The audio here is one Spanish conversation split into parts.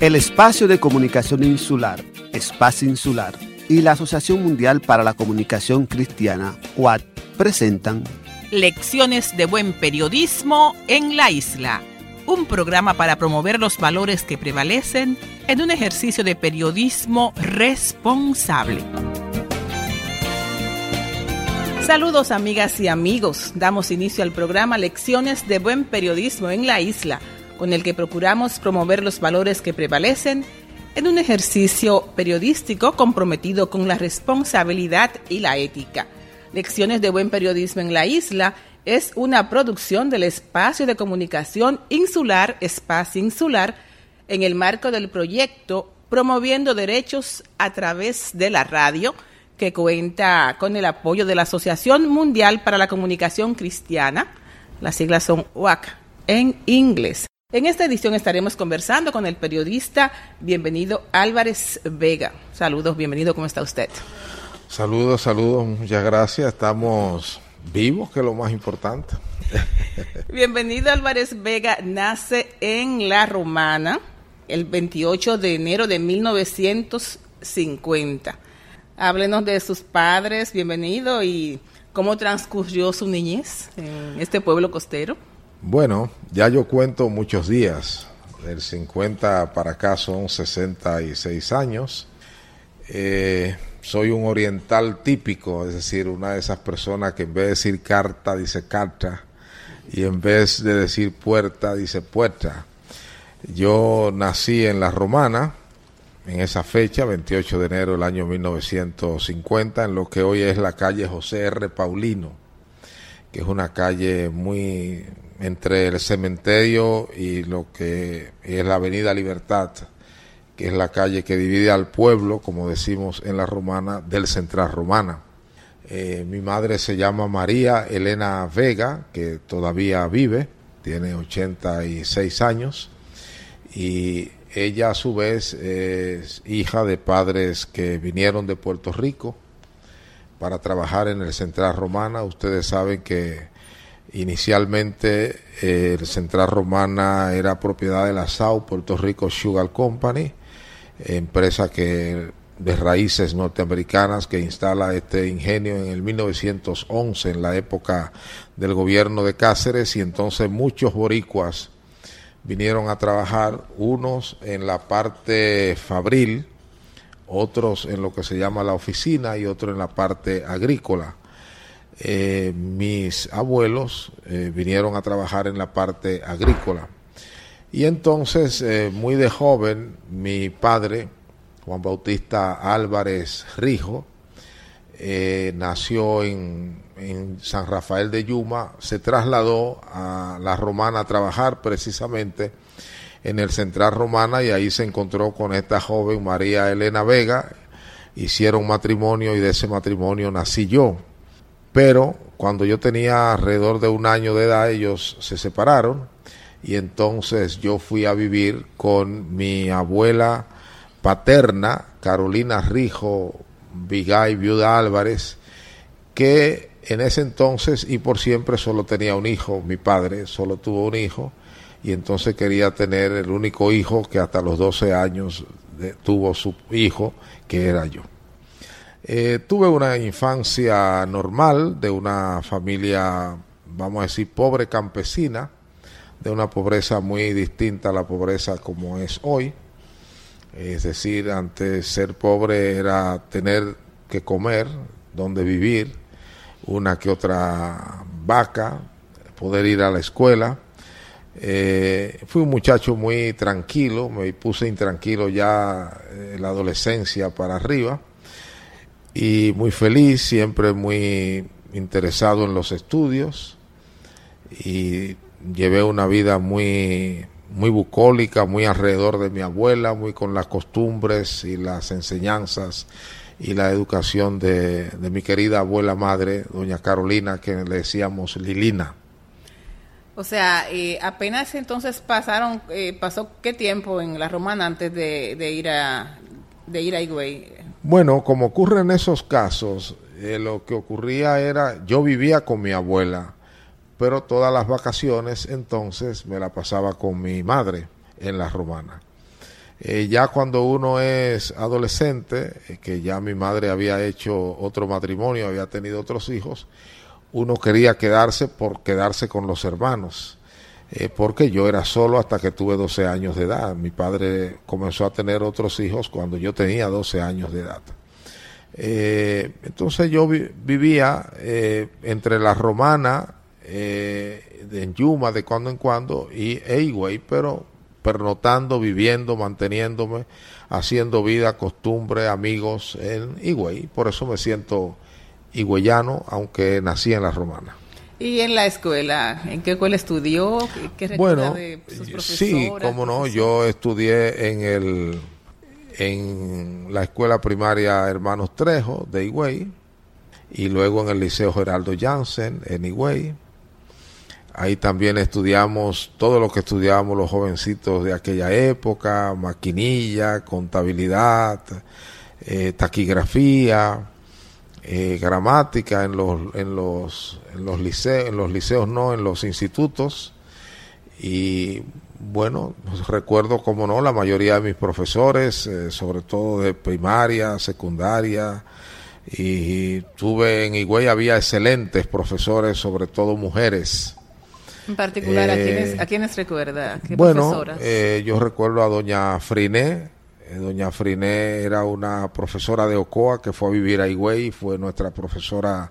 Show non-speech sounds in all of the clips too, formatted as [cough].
El Espacio de Comunicación Insular, Espacio Insular, y la Asociación Mundial para la Comunicación Cristiana, UAT, presentan Lecciones de Buen Periodismo en la Isla, un programa para promover los valores que prevalecen en un ejercicio de periodismo responsable. Saludos amigas y amigos, damos inicio al programa Lecciones de Buen Periodismo en la Isla, con el que procuramos promover los valores que prevalecen en un ejercicio periodístico comprometido con la responsabilidad y la ética. Lecciones de Buen Periodismo en la Isla es una producción del Espacio de Comunicación Insular Espacio Insular en el marco del proyecto Promoviendo Derechos a través de la radio, que cuenta con el apoyo de la Asociación Mundial para la Comunicación Cristiana. Las siglas son UAC en inglés. En esta edición estaremos conversando con el periodista bienvenido Álvarez Vega. Saludos, bienvenido, ¿cómo está usted? Saludos, saludos, muchas gracias. Estamos vivos, que es lo más importante. [laughs] bienvenido Álvarez Vega, nace en La Romana el 28 de enero de 1950. Háblenos de sus padres, bienvenido, y cómo transcurrió su niñez en este pueblo costero. Bueno, ya yo cuento muchos días. Del 50 para acá son 66 años. Eh, soy un oriental típico, es decir, una de esas personas que en vez de decir carta dice carta y en vez de decir puerta dice puerta. Yo nací en La Romana en esa fecha, 28 de enero del año 1950, en lo que hoy es la calle José R. Paulino, que es una calle muy entre el cementerio y lo que es la Avenida Libertad, que es la calle que divide al pueblo, como decimos en la romana, del Central Romana. Eh, mi madre se llama María Elena Vega, que todavía vive, tiene 86 años, y ella a su vez es hija de padres que vinieron de Puerto Rico para trabajar en el Central Romana. Ustedes saben que Inicialmente eh, el Central Romana era propiedad de la SAU Puerto Rico Sugar Company, empresa que de raíces norteamericanas que instala este ingenio en el 1911 en la época del gobierno de Cáceres y entonces muchos boricuas vinieron a trabajar, unos en la parte fabril, otros en lo que se llama la oficina y otros en la parte agrícola. Eh, mis abuelos eh, vinieron a trabajar en la parte agrícola. Y entonces, eh, muy de joven, mi padre, Juan Bautista Álvarez Rijo, nació en, en, San Rafael de Yuma, se trasladó a la Romana a trabajar precisamente en el Central Romana y ahí se encontró con esta joven María Elena Vega, hicieron matrimonio y de ese matrimonio nací yo. Pero cuando yo tenía alrededor de un año de edad, ellos se separaron y entonces yo fui a vivir con mi abuela paterna, Carolina Rijo Vigay Viuda Álvarez, que en ese entonces y por siempre solo tenía un hijo, mi padre solo tuvo un hijo, y entonces quería tener el único hijo que hasta los 12 años tuvo su hijo, que era yo. Eh, tuve una infancia normal de una familia, vamos a decir, pobre campesina, de una pobreza muy distinta a la pobreza como es hoy. Es decir, antes ser pobre era tener que comer, donde vivir, una que otra vaca, poder ir a la escuela. Eh, fui un muchacho muy tranquilo, me puse intranquilo ya la adolescencia para arriba y muy feliz, siempre muy interesado en los estudios y llevé una vida muy muy bucólica, muy alrededor de mi abuela, muy con las costumbres y las enseñanzas y la educación de, mi querida abuela madre, doña Carolina, que le decíamos Lilina. O sea, eh, apenas entonces pasaron, eh, pasó qué tiempo en la romana antes de, de ir a de ir a Higüey. Bueno, como ocurre en esos casos, eh, lo que ocurría era, yo vivía con mi abuela, pero todas las vacaciones entonces me la pasaba con mi madre en la romana. Eh, ya cuando uno es adolescente, eh, que ya mi madre había hecho otro matrimonio, había tenido otros hijos, uno quería quedarse por quedarse con los hermanos, eh, porque yo era solo hasta que tuve 12 años de edad. Mi padre comenzó a tener otros hijos cuando yo tenía 12 años de edad. entonces yo vivía entre la romana, en Yuma de cuando en cuando, y Eigüey, pero pernotando, viviendo, manteniéndome, haciendo vida, costumbre, amigos en Higüey. Por eso me siento higüeyano, aunque nací en la romana. ¿Y en la escuela? ¿En qué escuela estudió? ¿Qué bueno, de Sí, cómo no, yo estudié en el en la escuela primaria Hermanos Trejo de Higüey y luego en el Liceo Geraldo Jansen en Higüey Ahí también estudiamos todo lo que estudiábamos los jovencitos de aquella época, maquinilla, contabilidad, eh, taquigrafía, eh, gramática en los, en los, en los liceos, en los liceos no, en los institutos. Y bueno, recuerdo como no, la mayoría de mis profesores, eh, sobre todo de primaria, secundaria, y tuve en Higüey había excelentes profesores, sobre todo mujeres en particular, ¿a, quiénes, eh, recuerda? bueno, eh, yo recuerdo a doña Friné. Eh, doña Friné era una profesora de Ocoa que fue a vivir a Higüey, fue nuestra profesora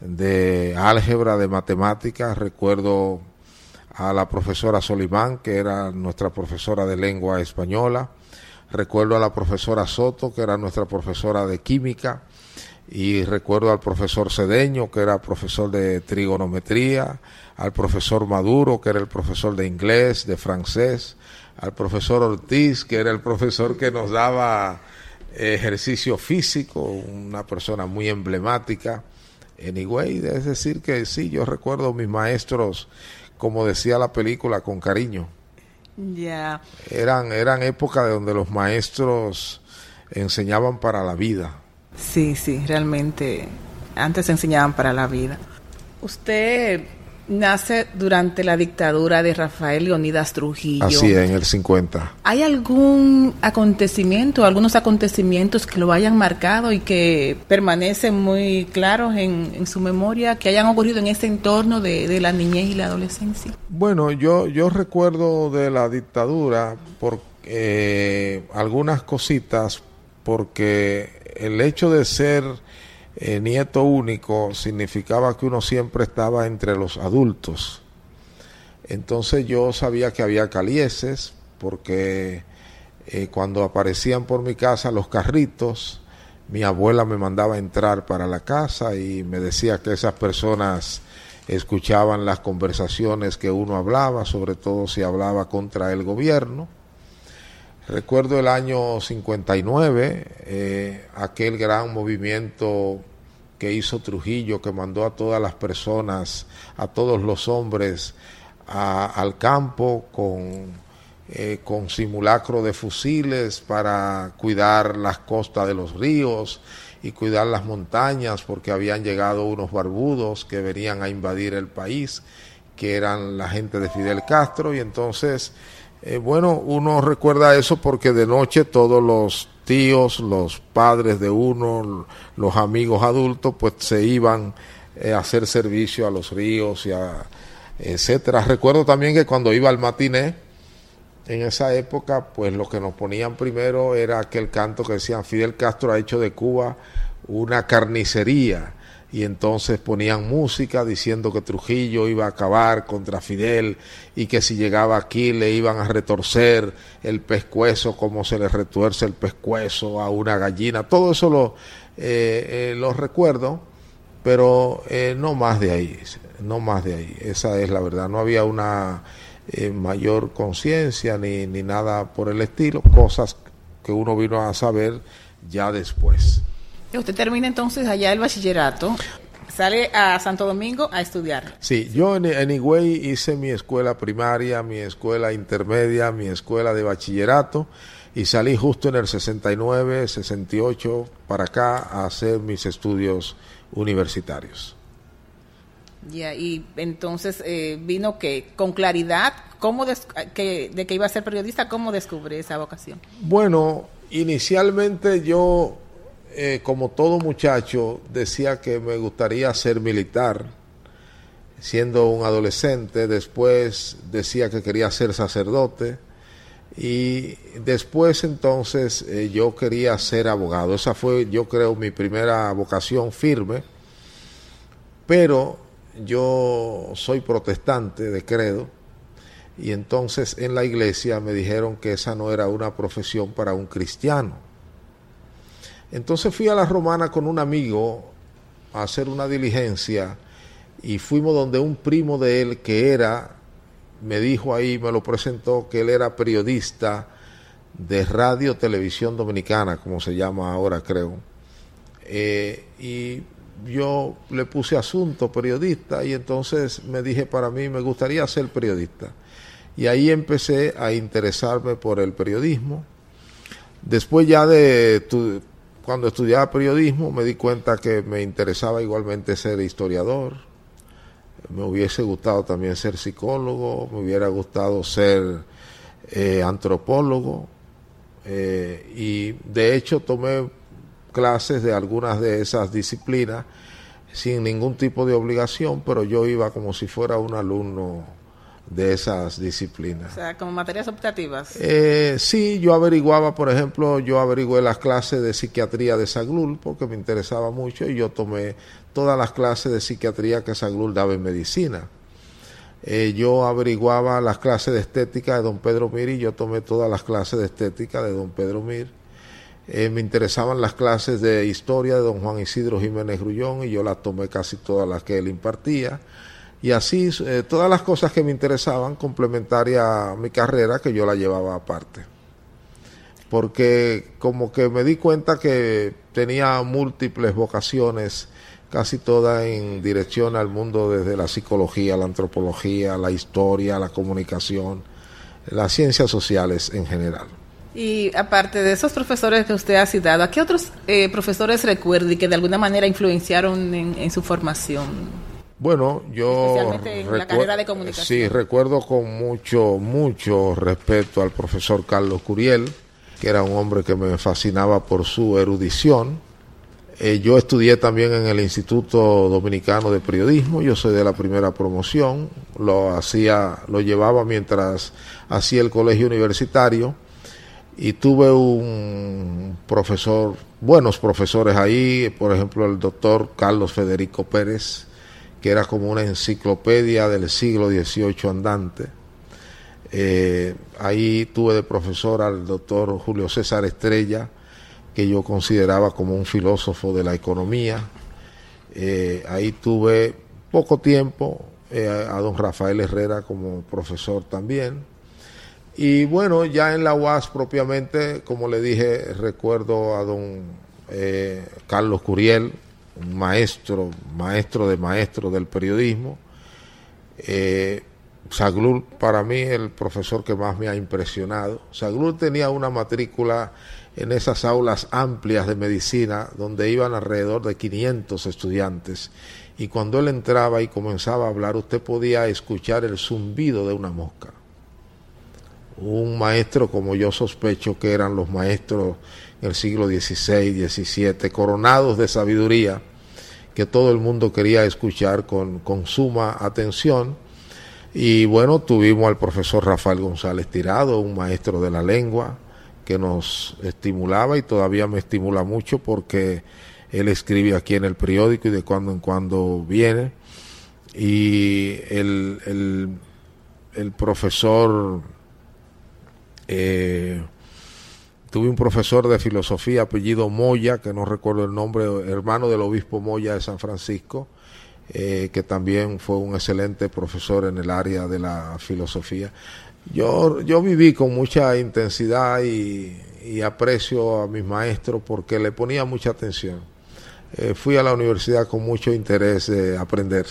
de álgebra, de matemáticas. Recuerdo a la profesora Solimán, que era nuestra profesora de lengua española. Recuerdo a la profesora Soto, que era nuestra profesora de química. Y recuerdo al profesor Cedeño, que era profesor de trigonometría al profesor Maduro, que era el profesor de inglés, de francés, al profesor Ortiz, que era el profesor que nos daba ejercicio físico, una persona muy emblemática en Higüey. Es decir, que sí, yo recuerdo mis maestros, como decía la película, con cariño. Ya. Eran, eran épocas donde los maestros enseñaban para la vida. Sí, sí, realmente antes enseñaban para la vida. Usted nace durante la dictadura de Rafael Leonidas Trujillo. Así en el 50. ¿Hay algún acontecimiento, algunos acontecimientos que lo hayan marcado y que permanecen muy claros en, su memoria, que hayan ocurrido en ese entorno de, la niñez y la adolescencia? Bueno, yo, yo recuerdo de la dictadura por eh, algunas cositas, porque el hecho de ser eh, nieto único significaba que uno siempre estaba entre los adultos. Entonces yo sabía que había calieses porque eh, cuando aparecían por mi casa los carritos, mi abuela me mandaba entrar para la casa y me decía que esas personas escuchaban las conversaciones que uno hablaba, sobre todo si hablaba contra el gobierno. Recuerdo el año 59, eh, aquel gran movimiento que hizo Trujillo, que mandó a todas las personas, a todos los hombres al campo con, eh, con simulacro de fusiles para cuidar las costas de los ríos y cuidar las montañas porque habían llegado unos barbudos que venían a invadir el país, que eran la gente de Fidel Castro y entonces, eh, bueno, uno recuerda eso porque de noche todos los tíos, los padres de uno, los amigos adultos, pues se iban eh, a hacer servicio a los ríos y a etcétera. Recuerdo también que cuando iba al matiné, en esa época, pues lo que nos ponían primero era aquel canto que decían Fidel Castro ha hecho de Cuba una carnicería y entonces ponían música diciendo que Trujillo iba a acabar contra Fidel y que si llegaba aquí le iban a retorcer el pescuezo como se le retuerce el pescuezo a una gallina. Todo eso lo, eh, eh recuerdo, pero eh, no más de ahí, no más de ahí. Esa es la verdad. No había una eh, mayor conciencia ni, ni nada por el estilo, cosas que uno vino a saber ya después. Usted termina entonces allá el bachillerato. Sale a Santo Domingo a estudiar. Sí, yo en, en Higüey hice mi escuela primaria, mi escuela intermedia, mi escuela de bachillerato y salí justo en el 69, 68 para acá a hacer mis estudios universitarios. Ya, y entonces eh, vino que con claridad, ¿cómo que, de que iba a ser periodista, ¿cómo descubre esa vocación? Bueno, inicialmente yo, eh, como todo muchacho, decía que me gustaría ser militar, siendo un adolescente, después decía que quería ser sacerdote, y después entonces eh, yo quería ser abogado. Esa fue, yo creo, mi primera vocación firme, pero yo soy protestante de credo y entonces en la iglesia me dijeron que esa no era una profesión para un cristiano. Entonces fui a la romana con un amigo a hacer una diligencia y fuimos donde un primo de él que era, me dijo ahí, me lo presentó, que él era periodista de radio televisión dominicana, como se llama ahora creo. Eh, y yo le puse asunto periodista y entonces me dije para mí me gustaría ser periodista. Y ahí empecé a interesarme por el periodismo. Después ya de cuando estudiaba periodismo me di cuenta que me interesaba igualmente ser historiador. Me hubiese gustado también ser psicólogo, me hubiera gustado ser eh, antropólogo. Eh, y de hecho tomé clases de algunas de esas disciplinas sin ningún tipo de obligación, pero yo iba como si fuera un alumno de esas disciplinas. O sea, como materias optativas. Eh, sí, yo averiguaba, por ejemplo, yo averigué las clases de psiquiatría de Saglul porque me interesaba mucho y yo tomé todas las clases de psiquiatría que Saglul daba en medicina. Eh, yo averiguaba las clases de estética de don Pedro Mir y yo tomé todas las clases de estética de don Pedro Mir. Eh, me interesaban las clases de historia de don Juan Isidro Jiménez Grullón y yo las tomé casi todas las que él impartía. Y así eh, todas las cosas que me interesaban complementaria a mi carrera que yo la llevaba aparte. Porque como que me di cuenta que tenía múltiples vocaciones, casi todas en dirección al mundo desde la psicología, la antropología, la historia, la comunicación, las ciencias sociales en general. Y aparte de esos profesores que usted ha citado, ¿a qué otros eh, profesores recuerda y que de alguna manera influenciaron en, su formación? Bueno, yo Especialmente en la carrera de comunicación. Sí, recuerdo con mucho, mucho respeto al profesor Carlos Curiel, que era un hombre que me fascinaba por su erudición. Eh, yo estudié también en el Instituto Dominicano de Periodismo, yo soy de la primera promoción, lo hacía, lo llevaba mientras hacía el colegio universitario y tuve un profesor, buenos profesores ahí, por ejemplo el doctor Carlos Federico Pérez, que era como una enciclopedia del siglo XVIII andante. Eh, ahí tuve de profesor al doctor Julio César Estrella, que yo consideraba como un filósofo de la economía. Eh, ahí tuve poco tiempo eh, a don Rafael Herrera como profesor también y bueno, ya en la UAS propiamente, como le dije, recuerdo a don Carlos Curiel, un maestro, maestro de maestro del periodismo. Eh, Saglul, para mí, el profesor que más me ha impresionado. Saglul tenía una matrícula en esas aulas amplias de medicina donde iban alrededor de 500 estudiantes. Y cuando él entraba y comenzaba a hablar, usted podía escuchar el zumbido de una mosca un maestro como yo sospecho que eran los maestros en el siglo XVI, XVII, coronados de sabiduría, que todo el mundo quería escuchar con, con suma atención. Y bueno, tuvimos al profesor Rafael González Tirado, un maestro de la lengua, que nos estimulaba y todavía me estimula mucho porque él escribe aquí en el periódico y de cuando en cuando viene. Y el, el, el profesor eh, tuve un profesor de filosofía apellido Moya, que no recuerdo el nombre, hermano del obispo Moya de San Francisco, eh, que también fue un excelente profesor en el área de la filosofía. Yo, yo viví con mucha intensidad y, aprecio a mis maestros porque le ponía mucha atención. Eh, fui a la universidad con mucho interés de aprender.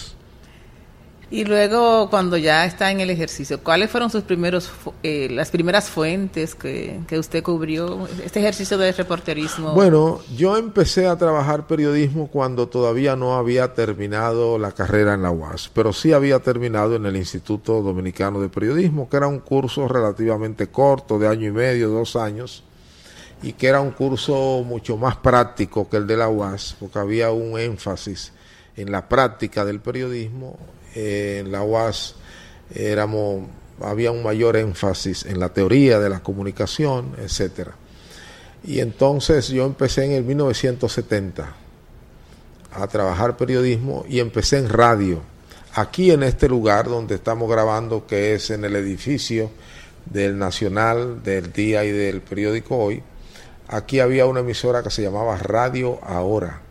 Y luego, cuando ya está en el ejercicio, ¿cuáles fueron sus primeros, eh, las primeras fuentes que, que, usted cubrió este ejercicio de reporterismo? Bueno, yo empecé a trabajar periodismo cuando todavía no había terminado la carrera en la UAS, pero sí había terminado en el Instituto Dominicano de Periodismo, que era un curso relativamente corto, de año y medio, dos años, y que era un curso mucho más práctico que el de la UAS, porque había un énfasis en la práctica del periodismo en la UAS había un mayor énfasis en la teoría de la comunicación, etcétera. Y entonces yo empecé en el 1970 a trabajar periodismo y empecé en radio, aquí en este lugar donde estamos grabando, que es en el edificio del Nacional, del Día y del periódico Hoy. Aquí había una emisora que se llamaba Radio Ahora,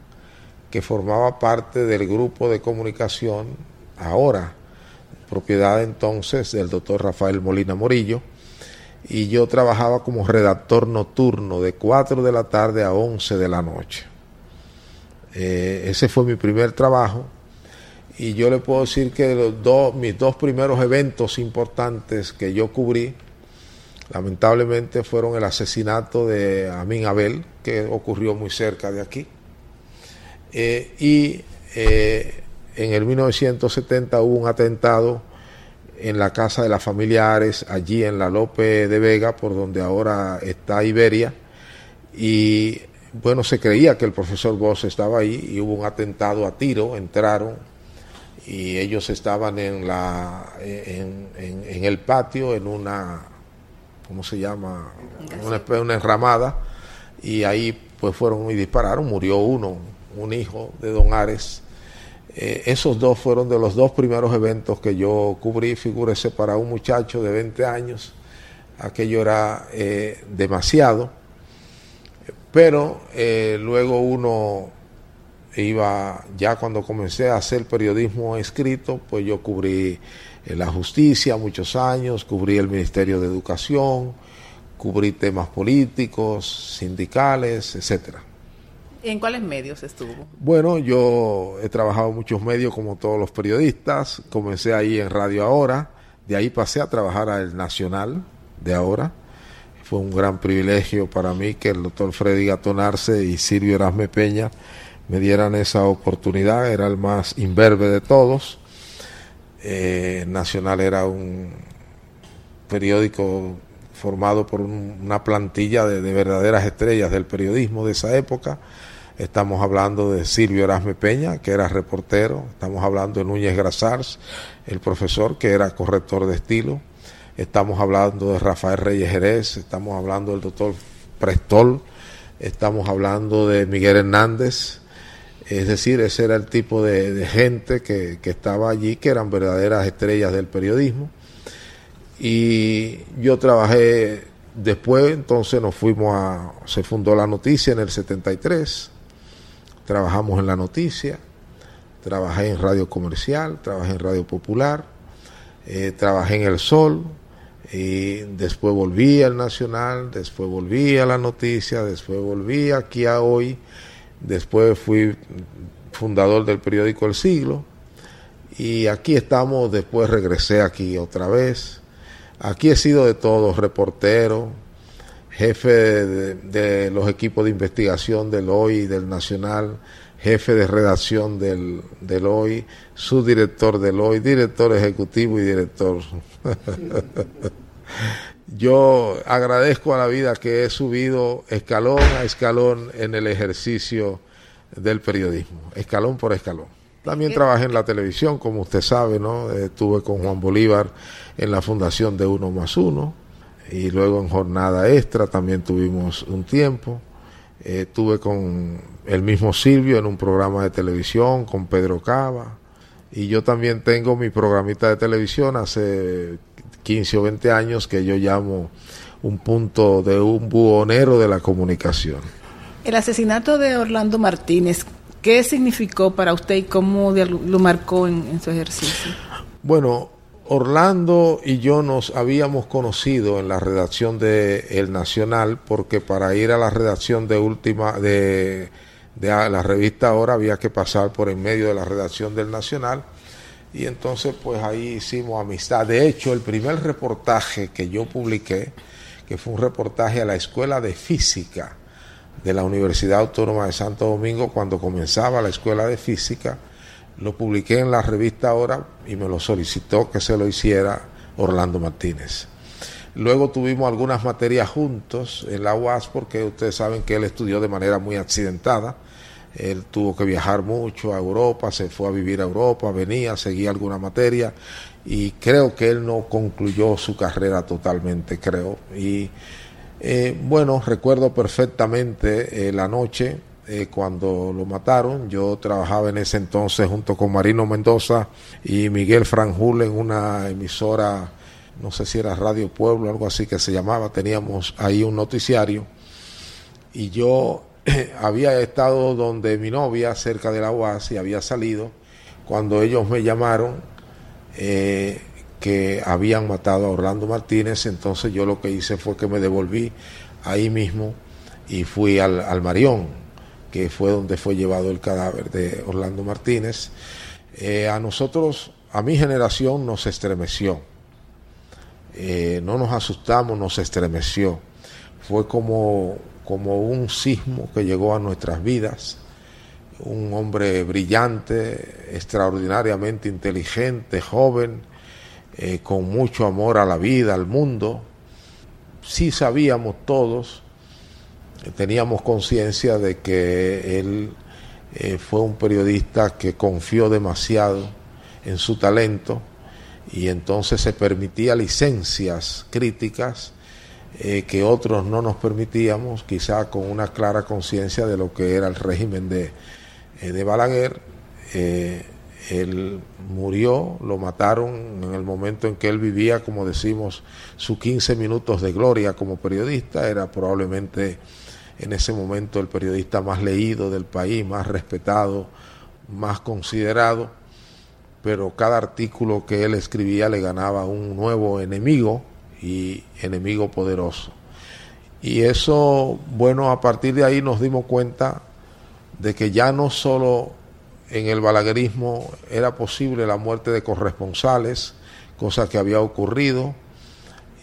que formaba parte del grupo de comunicación ahora, propiedad entonces del doctor Rafael Molina Morillo, y yo trabajaba como redactor nocturno de 4 de la tarde a 11 de la noche. Eh, ese fue mi primer trabajo y yo le puedo decir que los dos, mis dos primeros eventos importantes que yo cubrí, lamentablemente fueron el asesinato de Amin Abel, que ocurrió muy cerca de aquí, eh, y eh, en el 1970 hubo un atentado en la casa de las familiares, allí en la Lope de Vega, por donde ahora está Iberia, y bueno, se creía que el profesor Bosch estaba ahí y hubo un atentado a tiro, entraron y ellos estaban en, la, en, el patio, en una, ¿cómo se llama? Una, una enramada, y ahí pues fueron y dispararon, murió uno, un hijo de Don Ares, eh, esos dos fueron de los dos primeros eventos que yo cubrí, figúrese, para un muchacho de 20 años, aquello era eh, demasiado, pero eh, luego uno iba, ya cuando comencé a hacer periodismo escrito, pues yo cubrí la justicia muchos años, cubrí el Ministerio de Educación, cubrí temas políticos, sindicales, etcétera. ¿En cuáles medios estuvo? Bueno, yo he trabajado en muchos medios como todos los periodistas. Comencé ahí en Radio Ahora, de ahí pasé a trabajar al Nacional de Ahora. Fue un gran privilegio para mí que el doctor Freddy Gatonarse y Silvio Erasme Peña me dieran esa oportunidad. Era el más imberbe de todos. Eh, Nacional era un periódico formado por una plantilla de, de, verdaderas estrellas del periodismo de esa época. Estamos hablando de Silvio Erasme Peña, que era reportero. Estamos hablando de Núñez Grasars, el profesor, que era corrector de estilo. Estamos hablando de Rafael Reyes Jerez. Estamos hablando del doctor Prestol. Estamos hablando de Miguel Hernández. Es decir, ese era el tipo de, gente que, que estaba allí, que eran verdaderas estrellas del periodismo. Y yo trabajé después, entonces nos fuimos a, se fundó la noticia en el 73 trabajamos en la noticia, trabajé en radio comercial, trabajé en radio popular, eh, trabajé en El Sol, y después volví al Nacional, después volví a la noticia, después volví aquí a hoy, después fui fundador del periódico El Siglo, y aquí estamos, después regresé aquí otra vez. Aquí he sido de todo, reportero, jefe de, los equipos de investigación del hoy y del Nacional, jefe de redacción del, del hoy, subdirector del hoy, director ejecutivo y director. [laughs] Yo agradezco a la vida que he subido escalón a escalón en el ejercicio del periodismo, escalón por escalón. También trabajé en la televisión, como usted sabe, ¿no? Estuve con Juan Bolívar en la fundación de Uno más Uno y luego en jornada extra también tuvimos un tiempo. Eh, tuve con el mismo Silvio en un programa de televisión, con Pedro Cava, y yo también tengo mi programita de televisión hace 15 o 20 años que yo llamo un punto de un buhonero de la comunicación. El asesinato de Orlando Martínez, ¿qué significó para usted y cómo lo marcó en, en su ejercicio? Bueno, Orlando y yo nos habíamos conocido en la redacción de El Nacional porque para ir a la redacción de última de, la revista Ahora había que pasar por en medio de la redacción del Nacional y entonces pues ahí hicimos amistad. De hecho, el primer reportaje que yo publiqué, que fue un reportaje a la Escuela de Física de la Universidad Autónoma de Santo Domingo, cuando comenzaba la Escuela de Física, lo publiqué en la revista Ahora y me lo solicitó que se lo hiciera Orlando Martínez. Luego tuvimos algunas materias juntos en la UAS porque ustedes saben que él estudió de manera muy accidentada. Él tuvo que viajar mucho a Europa, se fue a vivir a Europa, venía, seguía alguna materia y creo que él no concluyó su carrera totalmente, creo. Y eh, bueno, recuerdo perfectamente eh, la noche eh, cuando lo mataron. Yo trabajaba en ese entonces junto con Marino Mendoza y Miguel Franjul en una emisora no sé si era Radio Pueblo, algo así que se llamaba, teníamos ahí un noticiario y yo [clears throat] había estado donde mi novia, cerca de la UAS, y había salido cuando ellos me llamaron eh, que habían matado a Orlando Martínez, entonces yo lo que hice fue que me devolví ahí mismo y fui al, al Marión, que fue donde fue llevado el cadáver de Orlando Martínez. Eh, a nosotros, a mi generación, nos estremeció eh, no nos asustamos, nos estremeció. Fue como, como un sismo que llegó a nuestras vidas. Un hombre brillante, extraordinariamente inteligente, joven, eh, con mucho amor a la vida, al mundo. Sí sabíamos todos, teníamos conciencia de que él eh, fue un periodista que confió demasiado en su talento y entonces se permitía licencias críticas eh, que otros no nos permitíamos, quizá con una clara conciencia de lo que era el régimen de, eh, de Balaguer. Él murió, lo mataron en el momento en que él vivía, como decimos, sus 15 minutos de gloria como periodista, era probablemente en ese momento el periodista más leído del país, más respetado, más considerado pero cada artículo que él escribía le ganaba un nuevo enemigo y enemigo poderoso. Y eso, bueno, a partir de ahí nos dimos cuenta de que ya no solo en el balaguerismo era posible la muerte de corresponsales, cosa que había ocurrido,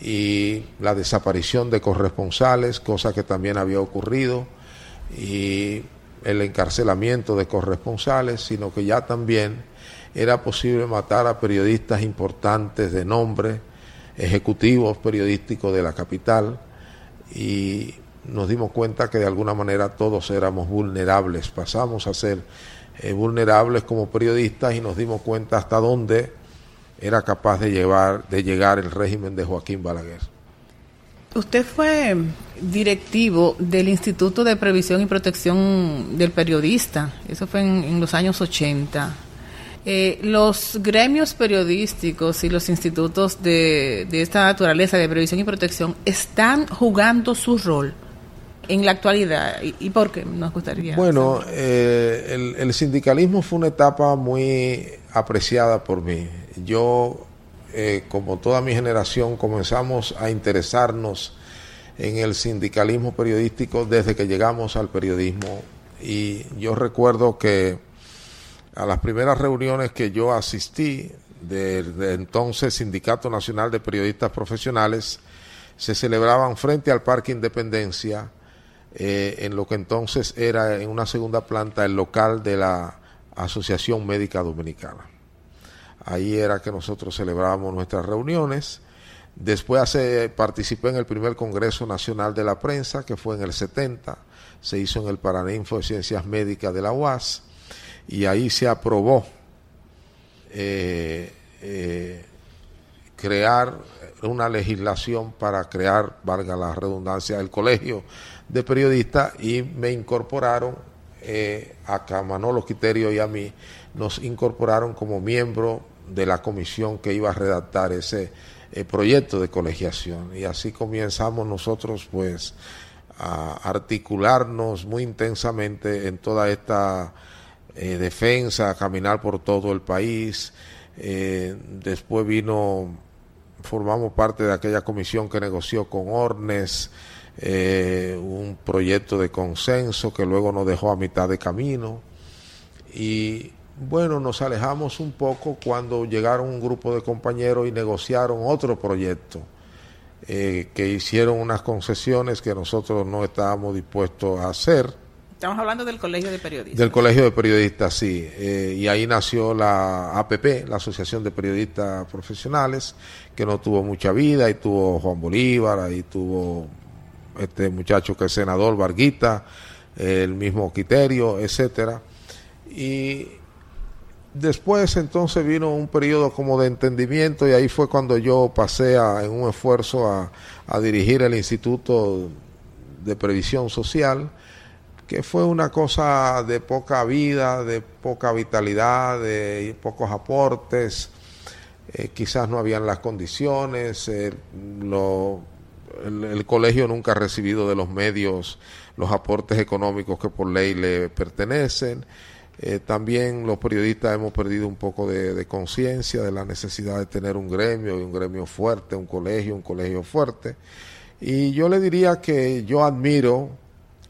y la desaparición de corresponsales, cosa que también había ocurrido, y el encarcelamiento de corresponsales, sino que ya también era posible matar a periodistas importantes de nombre, ejecutivos periodísticos de la capital, y nos dimos cuenta que de alguna manera todos éramos vulnerables, pasamos a ser eh, vulnerables como periodistas y nos dimos cuenta hasta dónde era capaz de llevar de llegar el régimen de Joaquín Balaguer. Usted fue directivo del Instituto de Previsión y Protección del Periodista, eso fue en, en los años 80. Eh, los gremios periodísticos y los institutos de, esta naturaleza de previsión y protección están jugando su rol en la actualidad. Y, por qué nos gustaría bueno eh, el, sindicalismo fue una etapa muy apreciada por mí yo eh, como toda mi generación comenzamos a interesarnos en el sindicalismo periodístico desde que llegamos al periodismo y yo recuerdo que a las primeras reuniones que yo asistí del entonces Sindicato Nacional de Periodistas Profesionales se celebraban frente al Parque Independencia, eh, en lo que entonces era en una segunda planta el local de la Asociación Médica Dominicana. Ahí era que nosotros celebrábamos nuestras reuniones. Después hace, participé en el primer Congreso Nacional de la Prensa, que fue en el 70, se hizo en el Paraninfo de Ciencias Médicas de la UAS. Y ahí se aprobó eh, eh, crear una legislación para crear, valga la redundancia, el colegio de periodistas. Y me incorporaron eh, a Manolo Quiterio y a mí, nos incorporaron como miembro de la comisión que iba a redactar ese eh, proyecto de colegiación y así comenzamos nosotros pues a articularnos muy intensamente en toda esta eh, defensa, caminar por todo el país. Eh, después vino, formamos parte de aquella comisión que negoció con Ornes un proyecto de consenso que luego nos dejó a mitad de camino. Y bueno, nos alejamos un poco cuando llegaron un grupo de compañeros y negociaron otro proyecto, eh, que hicieron unas concesiones que nosotros no estábamos dispuestos a hacer. Estamos hablando del Colegio de Periodistas. Del Colegio de Periodistas, sí. Eh, y ahí nació la APP, la Asociación de Periodistas Profesionales, que no tuvo mucha vida, y tuvo Juan Bolívar, ahí tuvo este muchacho que es senador, Varguita, el mismo Quiterio, etcétera. Y después entonces vino un periodo como de entendimiento y ahí fue cuando yo pasé a, en un esfuerzo a, dirigir el Instituto de Previsión Social, que fue una cosa de poca vida, de poca vitalidad, de pocos aportes, eh, quizás no habían las condiciones, eh, el, colegio nunca ha recibido de los medios los aportes económicos que por ley le pertenecen. Eh, también los periodistas hemos perdido un poco de, de conciencia de la necesidad de tener un gremio y un gremio fuerte, un colegio, un colegio fuerte. Y yo le diría que yo admiro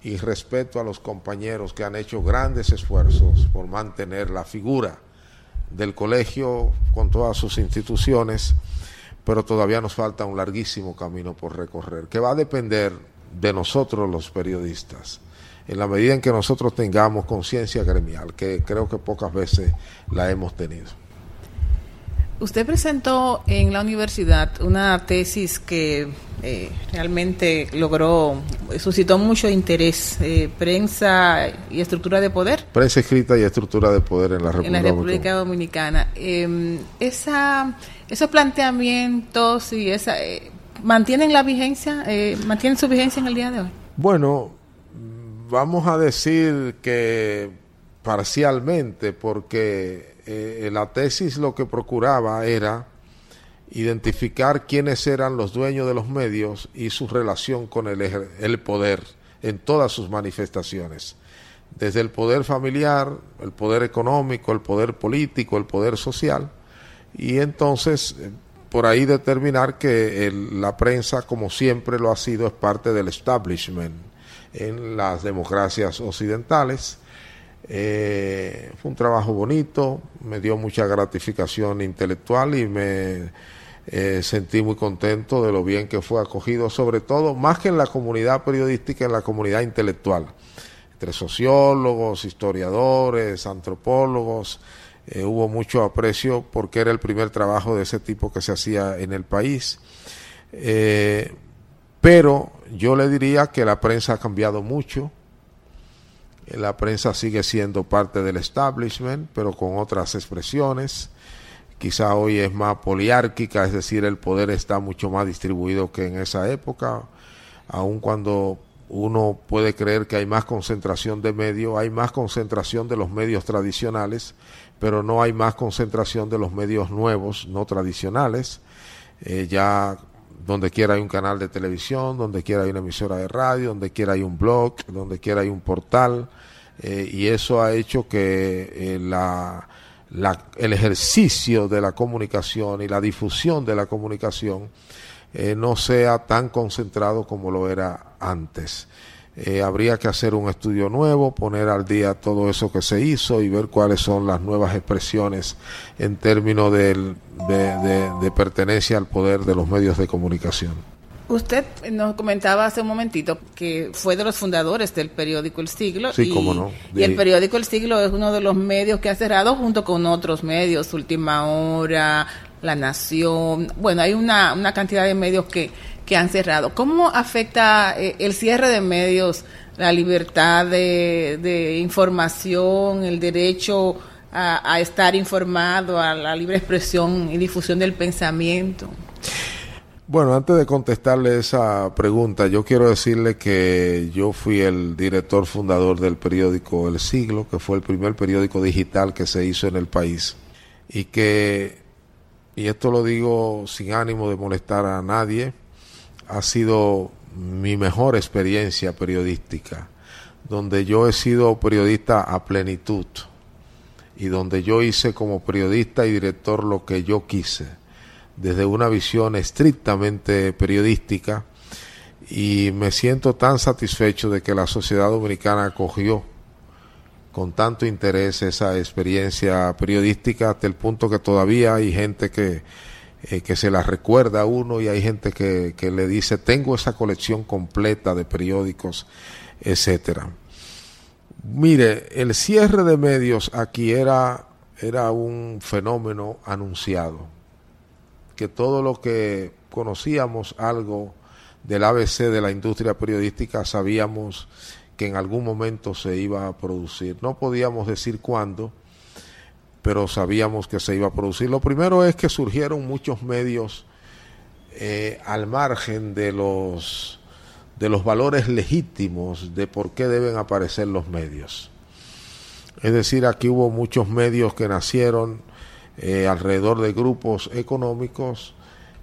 y respeto a los compañeros que han hecho grandes esfuerzos por mantener la figura del colegio con todas sus instituciones, pero todavía nos falta un larguísimo camino por recorrer, que va a depender de nosotros los periodistas, en la medida en que nosotros tengamos conciencia gremial, que creo que pocas veces la hemos tenido. Usted presentó en la universidad una tesis que eh, realmente logró, suscitó mucho interés, eh, prensa y estructura de poder. Prensa escrita y estructura de poder en la República, en la República Dominicana. Eh, esa, esos planteamientos y esa, eh, mantienen la vigencia, eh, mantienen su vigencia en el día de hoy. Bueno, vamos a decir que parcialmente, porque eh, la tesis lo que procuraba era identificar quiénes eran los dueños de los medios y su relación con el, el poder en todas sus manifestaciones, desde el poder familiar, el poder económico, el poder político, el poder social, y entonces por ahí determinar que el, la prensa, como siempre lo ha sido, es parte del establishment en las democracias occidentales eh, fue un trabajo bonito, me dio mucha gratificación intelectual y me eh, sentí muy contento de lo bien que fue acogido, sobre todo, más que en la comunidad periodística, en la comunidad intelectual, entre sociólogos, historiadores, antropólogos. Eh, hubo mucho aprecio porque era el primer trabajo de ese tipo que se hacía en el país. Pero yo le diría que la prensa ha cambiado mucho, la prensa sigue siendo parte del establishment, pero con otras expresiones. Quizá hoy es más poliárquica, es decir, el poder está mucho más distribuido que en esa época, aun cuando uno puede creer que hay más concentración de medios, hay más concentración de los medios tradicionales, pero no hay más concentración de los medios nuevos, no tradicionales. Eh, ya donde quiera hay un canal de televisión, donde quiera hay una emisora de radio, donde quiera hay un blog, donde quiera hay un portal, eh, y eso ha hecho que eh, el ejercicio de la comunicación y la difusión de la comunicación eh, no sea tan concentrado como lo era antes. Eh, habría que hacer un estudio nuevo, poner al día todo eso que se hizo y ver cuáles son las nuevas expresiones en términos del, de, de, de pertenencia al poder de los medios de comunicación. Usted nos comentaba hace un momentito que fue de los fundadores del periódico El Siglo. Sí, y, cómo no. y el periódico El Siglo es uno de los medios que ha cerrado junto con otros medios, Última Hora, La Nación. Bueno, hay una, una cantidad de medios que, que han cerrado. ¿Cómo afecta eh, el cierre de medios la libertad de, información, el derecho a, estar informado, a la libre expresión y difusión del pensamiento? Bueno, antes de contestarle esa pregunta, yo quiero decirle que yo fui el director fundador del periódico El Siglo, que fue el primer periódico digital que se hizo en el país, y que, y esto lo digo sin ánimo de molestar a nadie, ha sido mi mejor experiencia periodística, donde yo he sido periodista a plenitud y donde yo hice como periodista y director lo que yo quise, desde una visión estrictamente periodística. Y me siento tan satisfecho de que la sociedad dominicana acogió con tanto interés esa experiencia periodística hasta el punto que todavía hay gente que, eh, que se la recuerda a uno y hay gente que, que, le dice tengo esa colección completa de periódicos, etcétera. Mire, el cierre de medios aquí era, era un fenómeno anunciado, que todo lo que conocíamos algo del ABC de la industria periodística sabíamos que en algún momento se iba a producir. No podíamos decir cuándo, pero sabíamos que se iba a producir. Lo primero es que surgieron muchos medios eh, al margen de los de los valores legítimos de por qué deben aparecer los medios. Es decir, aquí hubo muchos medios que nacieron eh, alrededor de grupos económicos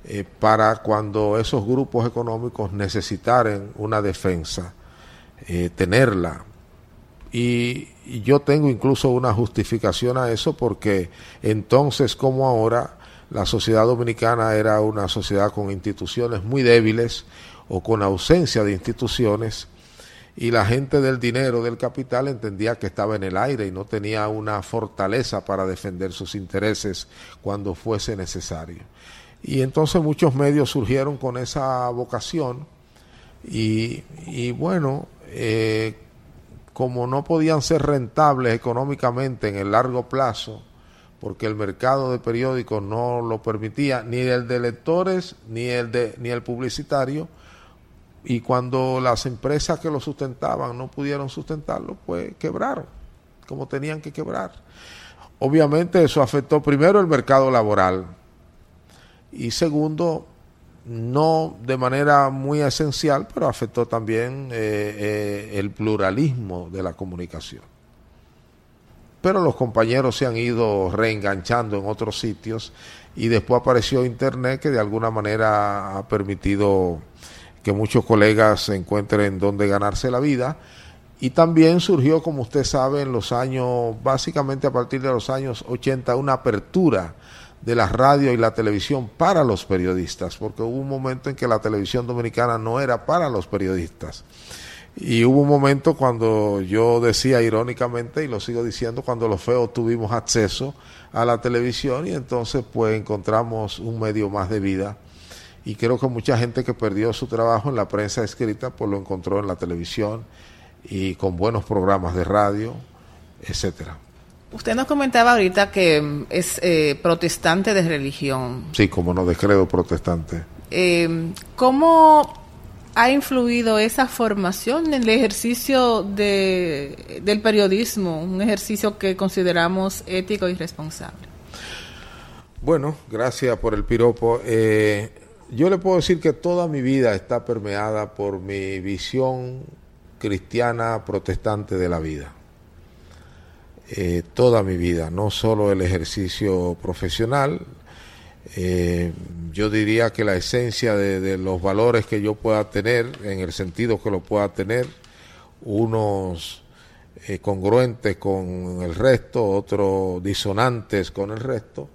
eh, para cuando esos grupos económicos necesitaran una defensa, tenerla. Y, y yo tengo incluso una justificación a eso porque entonces como ahora la sociedad dominicana era una sociedad con instituciones muy débiles, o con ausencia de instituciones y la gente del dinero, del capital, entendía que estaba en el aire y no tenía una fortaleza para defender sus intereses cuando fuese necesario. Y entonces muchos medios surgieron con esa vocación y, bueno, eh, como no podían ser rentables económicamente en el largo plazo, porque el mercado de periódicos no lo permitía, ni el de lectores, ni el, de, ni el publicitario, y cuando las empresas que lo sustentaban no pudieron sustentarlo, pues quebraron, como tenían que quebrar. Obviamente eso afectó primero el mercado laboral y segundo, no de manera muy esencial, pero afectó también eh, eh, el pluralismo de la comunicación. Pero los compañeros se han ido reenganchando en otros sitios y después apareció Internet que de alguna manera ha permitido que muchos colegas se encuentren donde ganarse la vida. Y también surgió, como usted sabe, en los años, básicamente a partir de los años 80, una apertura de la radio y la televisión para los periodistas, porque hubo un momento en que la televisión dominicana no era para los periodistas. Y hubo un momento cuando yo decía irónicamente, y lo sigo diciendo, cuando los feos tuvimos acceso a la televisión y entonces pues encontramos un medio más de vida y creo que mucha gente que perdió su trabajo en la prensa escrita pues lo encontró en la televisión y con buenos programas de radio, etcétera. Usted nos comentaba ahorita que es eh, protestante de religión. Sí, como no, de credo protestante. Eh, ¿Cómo ha influido esa formación en el ejercicio de, del periodismo, un ejercicio que consideramos ético y responsable? Bueno, gracias por el piropo. Eh, yo le puedo decir que toda mi vida está permeada por mi visión cristiana protestante de la vida. Eh, toda mi vida, no solo el ejercicio profesional. Eh, yo diría que la esencia de, los valores que yo pueda tener, en el sentido que lo pueda tener, unos eh, congruentes con el resto, otros disonantes con el resto,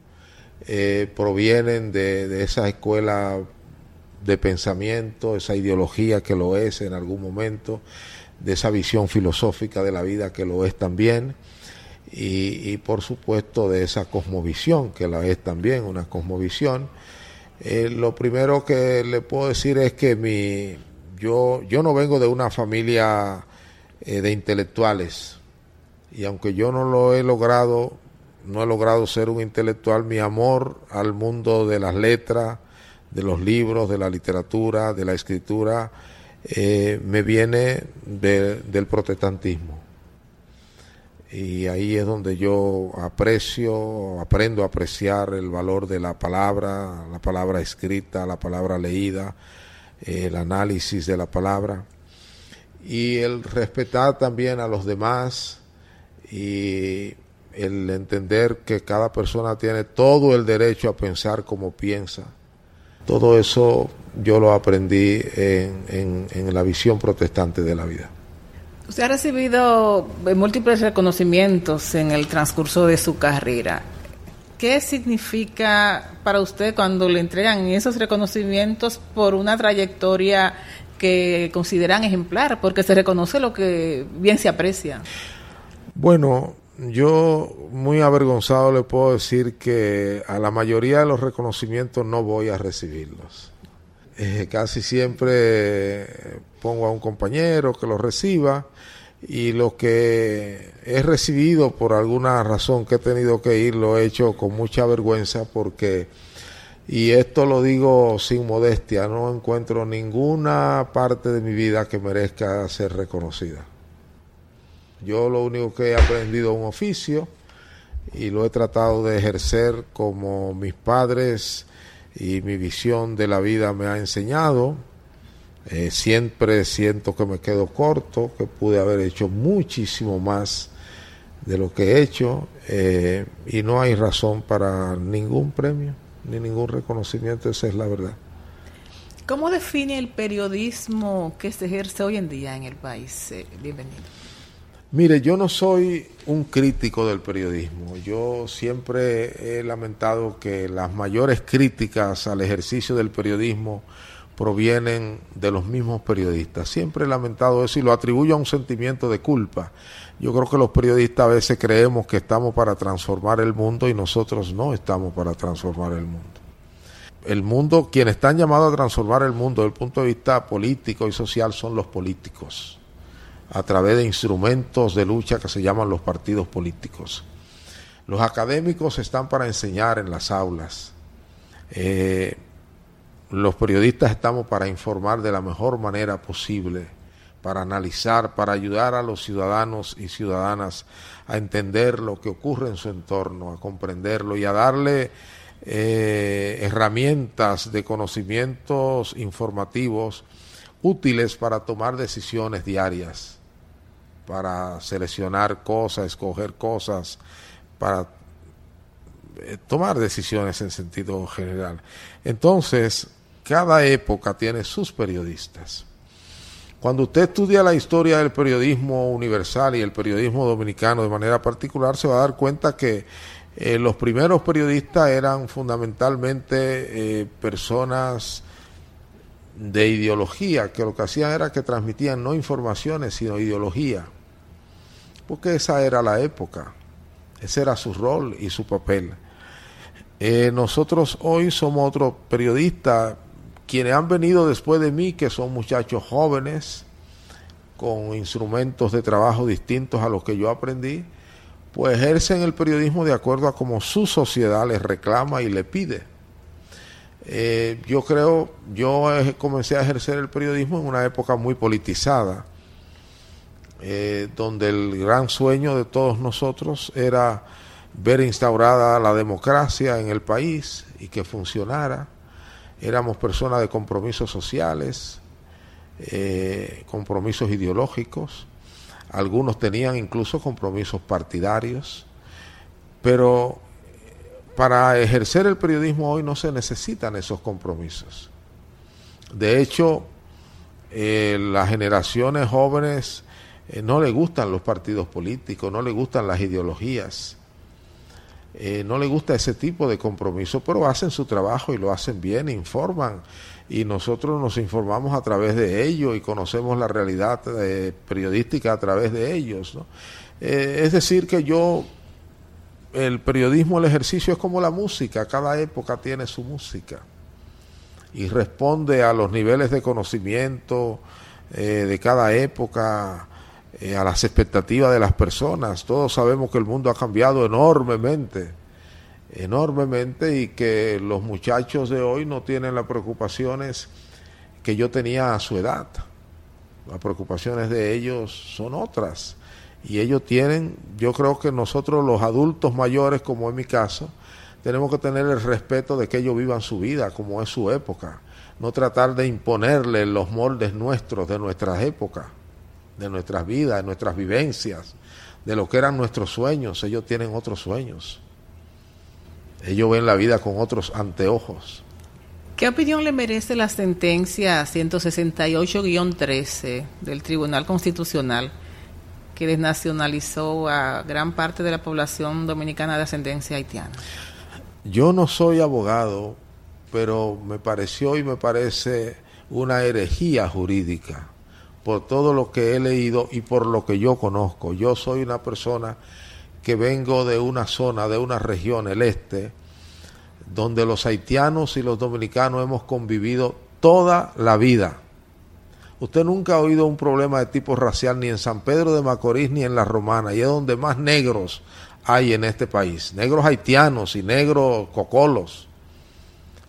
eh, provienen de, de, esa escuela de pensamiento, esa ideología que lo es en algún momento, de esa visión filosófica de la vida que lo es también, y, y por supuesto de esa cosmovisión que la es también, una cosmovisión. Eh, lo primero que le puedo decir es que mi, yo, yo no vengo de una familia eh, de intelectuales, y aunque yo no lo he logrado no he logrado ser un intelectual, mi amor al mundo de las letras, de los libros, de la literatura, de la escritura, eh, me viene de, del protestantismo. Y ahí es donde yo aprecio, aprendo a apreciar el valor de la palabra, la palabra escrita, la palabra leída, el análisis de la palabra y el respetar también a los demás y el entender que cada persona tiene todo el derecho a pensar como piensa. Todo eso yo lo aprendí en, en, la visión protestante de la vida. Usted ha recibido múltiples reconocimientos en el transcurso de su carrera. ¿Qué significa para usted cuando le entregan esos reconocimientos por una trayectoria que consideran ejemplar? Porque se reconoce lo que bien se aprecia. Bueno, yo muy avergonzado le puedo decir que a la mayoría de los reconocimientos no voy a recibirlos. Eh, casi siempre pongo a un compañero que lo reciba y lo que he recibido por alguna razón que he tenido que ir lo he hecho con mucha vergüenza porque, y esto lo digo sin modestia, no encuentro ninguna parte de mi vida que merezca ser reconocida. Yo lo único que he aprendido es un oficio y lo he tratado de ejercer como mis padres y mi visión de la vida me ha enseñado eh, siempre siento que me quedo corto, que pude haber hecho muchísimo más de lo que he hecho eh, y no hay razón para ningún premio ni ningún reconocimiento, esa es la verdad. ¿Cómo define el periodismo que se ejerce hoy en día en el país? Eh, bienvenido. Mire, yo no soy un crítico del periodismo. Yo siempre he lamentado que las mayores críticas al ejercicio del periodismo provienen de los mismos periodistas. Siempre he lamentado eso y lo atribuyo a un sentimiento de culpa. Yo creo que los periodistas a veces creemos que estamos para transformar el mundo y nosotros no estamos para transformar el mundo. El mundo, quienes están llamados a transformar el mundo desde el punto de vista político y social son los políticos, a través de instrumentos de lucha que se llaman los partidos políticos. Los académicos están para enseñar en las aulas. Eh, los periodistas estamos para informar de la mejor manera posible, para analizar, para ayudar a los ciudadanos y ciudadanas a entender lo que ocurre en su entorno, a comprenderlo y a darle eh, herramientas de conocimientos informativos útiles para tomar decisiones diarias, para seleccionar cosas, escoger cosas, para eh, tomar decisiones en sentido general. Entonces, cada época tiene sus periodistas. Cuando usted estudia la historia del periodismo universal y el periodismo dominicano de manera particular, se va a dar cuenta que eh, los primeros periodistas eran fundamentalmente eh, personas de ideología, que lo que hacían era que transmitían no informaciones, sino ideología. Porque esa era la época, ese era su rol y su papel. Eh, nosotros hoy somos otros periodistas, quienes han venido después de mí, que son muchachos jóvenes, con instrumentos de trabajo distintos a los que yo aprendí, pues ejercen el periodismo de acuerdo a como su sociedad les reclama y le pide. Eh, yo creo, yo comencé a ejercer el periodismo en una época muy politizada, eh, donde el gran sueño de todos nosotros era ver instaurada la democracia en el país y que funcionara. Éramos personas de compromisos sociales, eh, compromisos ideológicos, algunos tenían incluso compromisos partidarios, pero para ejercer el periodismo hoy no se necesitan esos compromisos. De hecho, eh, las generaciones jóvenes eh, no le gustan los partidos políticos, no le gustan las ideologías eh, no le gusta ese tipo de compromiso, pero hacen su trabajo y lo hacen bien, informan y nosotros nos informamos a través de ellos y conocemos la realidad periodística a través de ellos. Es decir, que yo, el periodismo, el ejercicio es como la música, cada época tiene su música y responde a los niveles de conocimiento de cada época eh, a las expectativas de las personas. Todos sabemos que el mundo ha cambiado enormemente, enormemente y que los muchachos de hoy no tienen las preocupaciones que yo tenía a su edad. Las preocupaciones de ellos son otras. Y ellos tienen, yo creo que nosotros los adultos mayores, como en mi caso, tenemos que tener el respeto de que ellos vivan su vida como es su época. No tratar de imponerle los moldes nuestros de nuestras épocas de nuestras vidas, de nuestras vivencias, de lo que eran nuestros sueños. Ellos tienen otros sueños. Ellos ven la vida con otros anteojos. ¿Qué opinión le merece la sentencia 168-13 del Tribunal Constitucional que desnacionalizó a gran parte de la población dominicana de ascendencia haitiana? Yo no soy abogado, pero me pareció y me parece una herejía jurídica por todo lo que he leído y por lo que yo conozco. Yo soy una persona que vengo de una zona, de una región, el este, donde los haitianos y los dominicanos hemos convivido toda la vida. Usted nunca ha oído un problema de tipo racial ni en San Pedro de Macorís ni en La Romana, y es donde más negros hay en este país, negros haitianos y negros cocolos.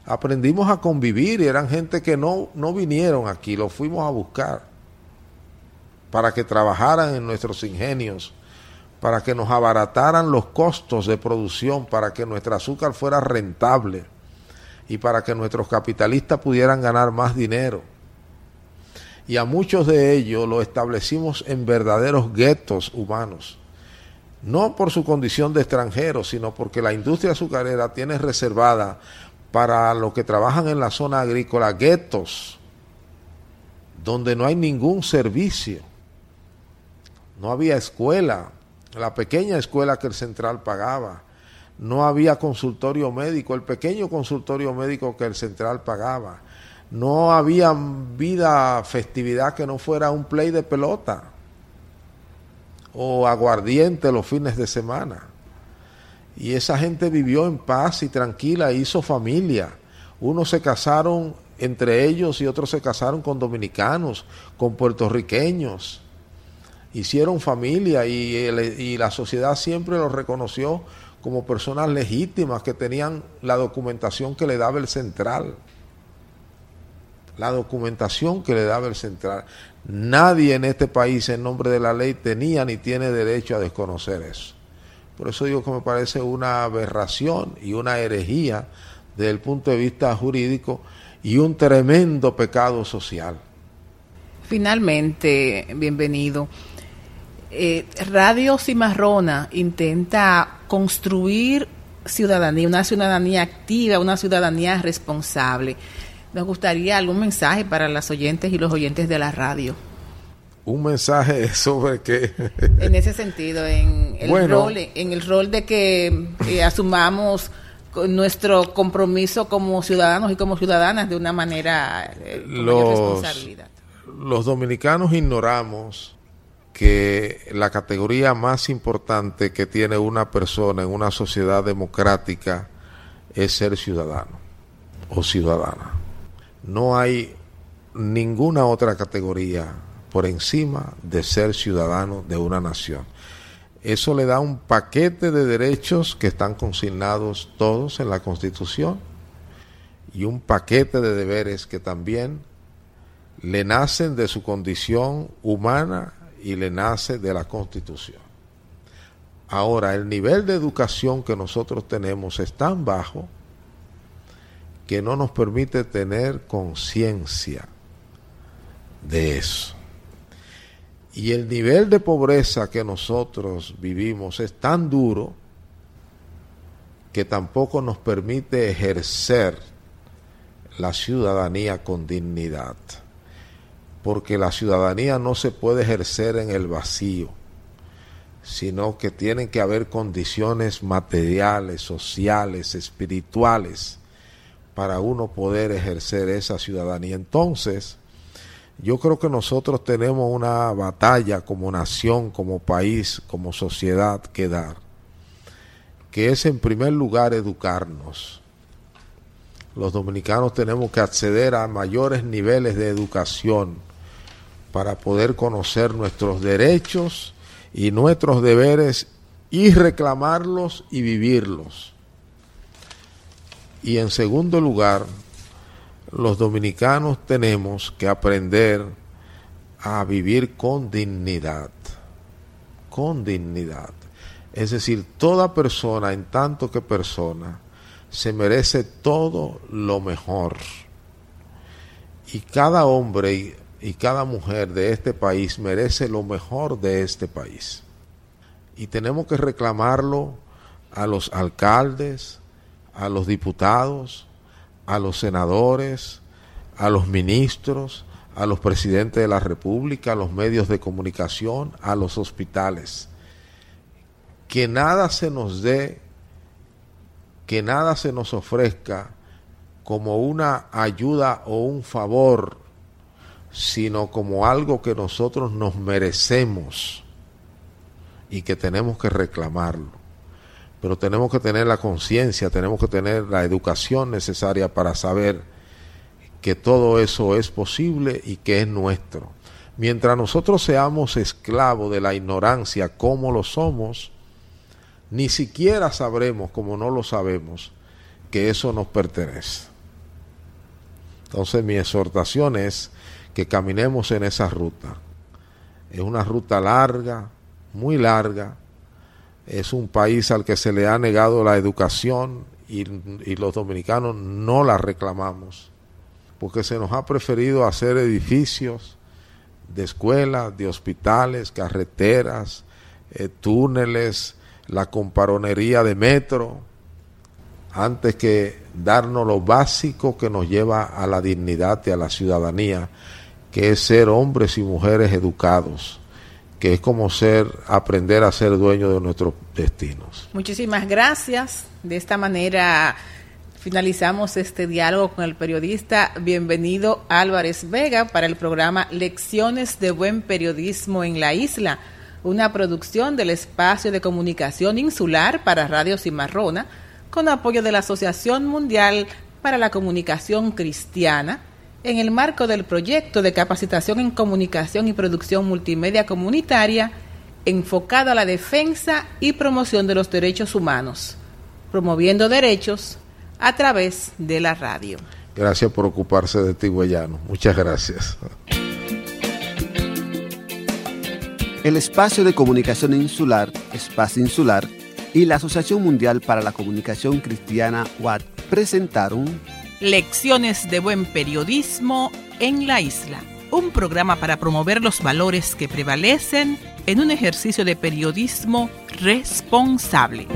Aprendimos a convivir y eran gente que no, no vinieron aquí, los fuimos a buscar para que trabajaran en nuestros ingenios, para que nos abarataran los costos de producción, para que nuestro azúcar fuera rentable y para que nuestros capitalistas pudieran ganar más dinero. Y a muchos de ellos lo establecimos en verdaderos guetos humanos, no por su condición de extranjeros, sino porque la industria azucarera tiene reservada para los que trabajan en la zona agrícola guetos, donde no hay ningún servicio. No había escuela, la pequeña escuela que el central pagaba no había consultorio médico, el pequeño consultorio médico que el central pagaba. No había vida, festividad que no fuera un play de pelota o aguardiente los fines de semana. Y esa gente vivió en paz y tranquila, hizo familia. Unos se casaron entre ellos y otros se casaron con dominicanos, con puertorriqueños. Hicieron familia y, y la sociedad siempre los reconoció como personas legítimas que tenían la documentación que le daba el central. La documentación que le daba el central. Nadie en este país en nombre de la ley tenía ni tiene derecho a desconocer eso. Por eso digo que me parece una aberración y una herejía desde el punto de vista jurídico y un tremendo pecado social. Finalmente, bienvenido. Eh, Radio Cimarrona intenta construir ciudadanía, una ciudadanía activa, una ciudadanía responsable. Nos gustaría algún mensaje para las oyentes y los oyentes de la radio. Un mensaje [laughs] sobre qué. en ese sentido, en el rol, en el rol de que eh, asumamos nuestro compromiso como ciudadanos y como ciudadanas de una manera eh, los, responsabilidad. Los dominicanos ignoramos que la categoría más importante que tiene una persona en una sociedad democrática es ser ciudadano o ciudadana. No hay ninguna otra categoría por encima de ser ciudadano de una nación. Eso le da un paquete de derechos que están consignados todos en la Constitución y un paquete de deberes que también le nacen de su condición humana y le nace de la Constitución. Ahora, el nivel de educación que nosotros tenemos es tan bajo que no nos permite tener conciencia de eso. Y el nivel de pobreza que nosotros vivimos es tan duro que tampoco nos permite ejercer la ciudadanía con dignidad porque la ciudadanía no se puede ejercer en el vacío, sino que tienen que haber condiciones materiales, sociales, espirituales, para uno poder ejercer esa ciudadanía. Entonces, yo creo que nosotros tenemos una batalla como nación, como país, como sociedad que dar, que es en primer lugar educarnos. Los dominicanos tenemos que acceder a mayores niveles de educación para poder conocer nuestros derechos y nuestros deberes y reclamarlos y vivirlos. Y en segundo lugar, los dominicanos tenemos que aprender a vivir con dignidad, con dignidad. Es decir, toda persona, en tanto que persona, se merece todo lo mejor. Y cada hombre y cada mujer de este país merece lo mejor de este país. Y tenemos que reclamarlo a los alcaldes, a los diputados, a los senadores, a los ministros, a los presidentes de la República, a los medios de comunicación, a los hospitales. Que nada se nos dé, que nada se nos ofrezca como una ayuda o un favor sino como algo que nosotros nos merecemos y que tenemos que reclamarlo. Pero tenemos que tener la conciencia, tenemos que tener la educación necesaria para saber que todo eso es posible y que es nuestro. Mientras nosotros seamos esclavos de la ignorancia como lo somos, ni siquiera sabremos, como no lo sabemos, que eso nos pertenece. Entonces mi exhortación es que caminemos en esa ruta. Es una ruta larga, muy larga. Es un país al que se le ha negado la educación y, los dominicanos no la reclamamos, porque se nos ha preferido hacer edificios de escuelas, de hospitales, carreteras, eh, túneles, la comparonería de metro, antes que darnos lo básico que nos lleva a la dignidad y a la ciudadanía, que es ser hombres y mujeres educados, que es como ser, aprender a ser dueños de nuestros destinos. Muchísimas gracias. De esta manera finalizamos este diálogo con el periodista Bienvenido Álvarez Vega para el programa Lecciones de Buen Periodismo en la Isla, una producción del Espacio de Comunicación Insular para Radio Cimarrona, con apoyo de la Asociación Mundial para la Comunicación Cristiana, en el marco del proyecto de capacitación en comunicación y producción multimedia comunitaria enfocada a la defensa y promoción de los derechos humanos, promoviendo derechos a través de la radio. Gracias por ocuparse de ti, Guayano. Muchas gracias. El Espacio de Comunicación Insular, Espacio Insular, y la Asociación Mundial para la Comunicación Cristiana, WAT, presentaron Lecciones de Buen Periodismo en la Isla, un programa para promover los valores que prevalecen en un ejercicio de periodismo responsable.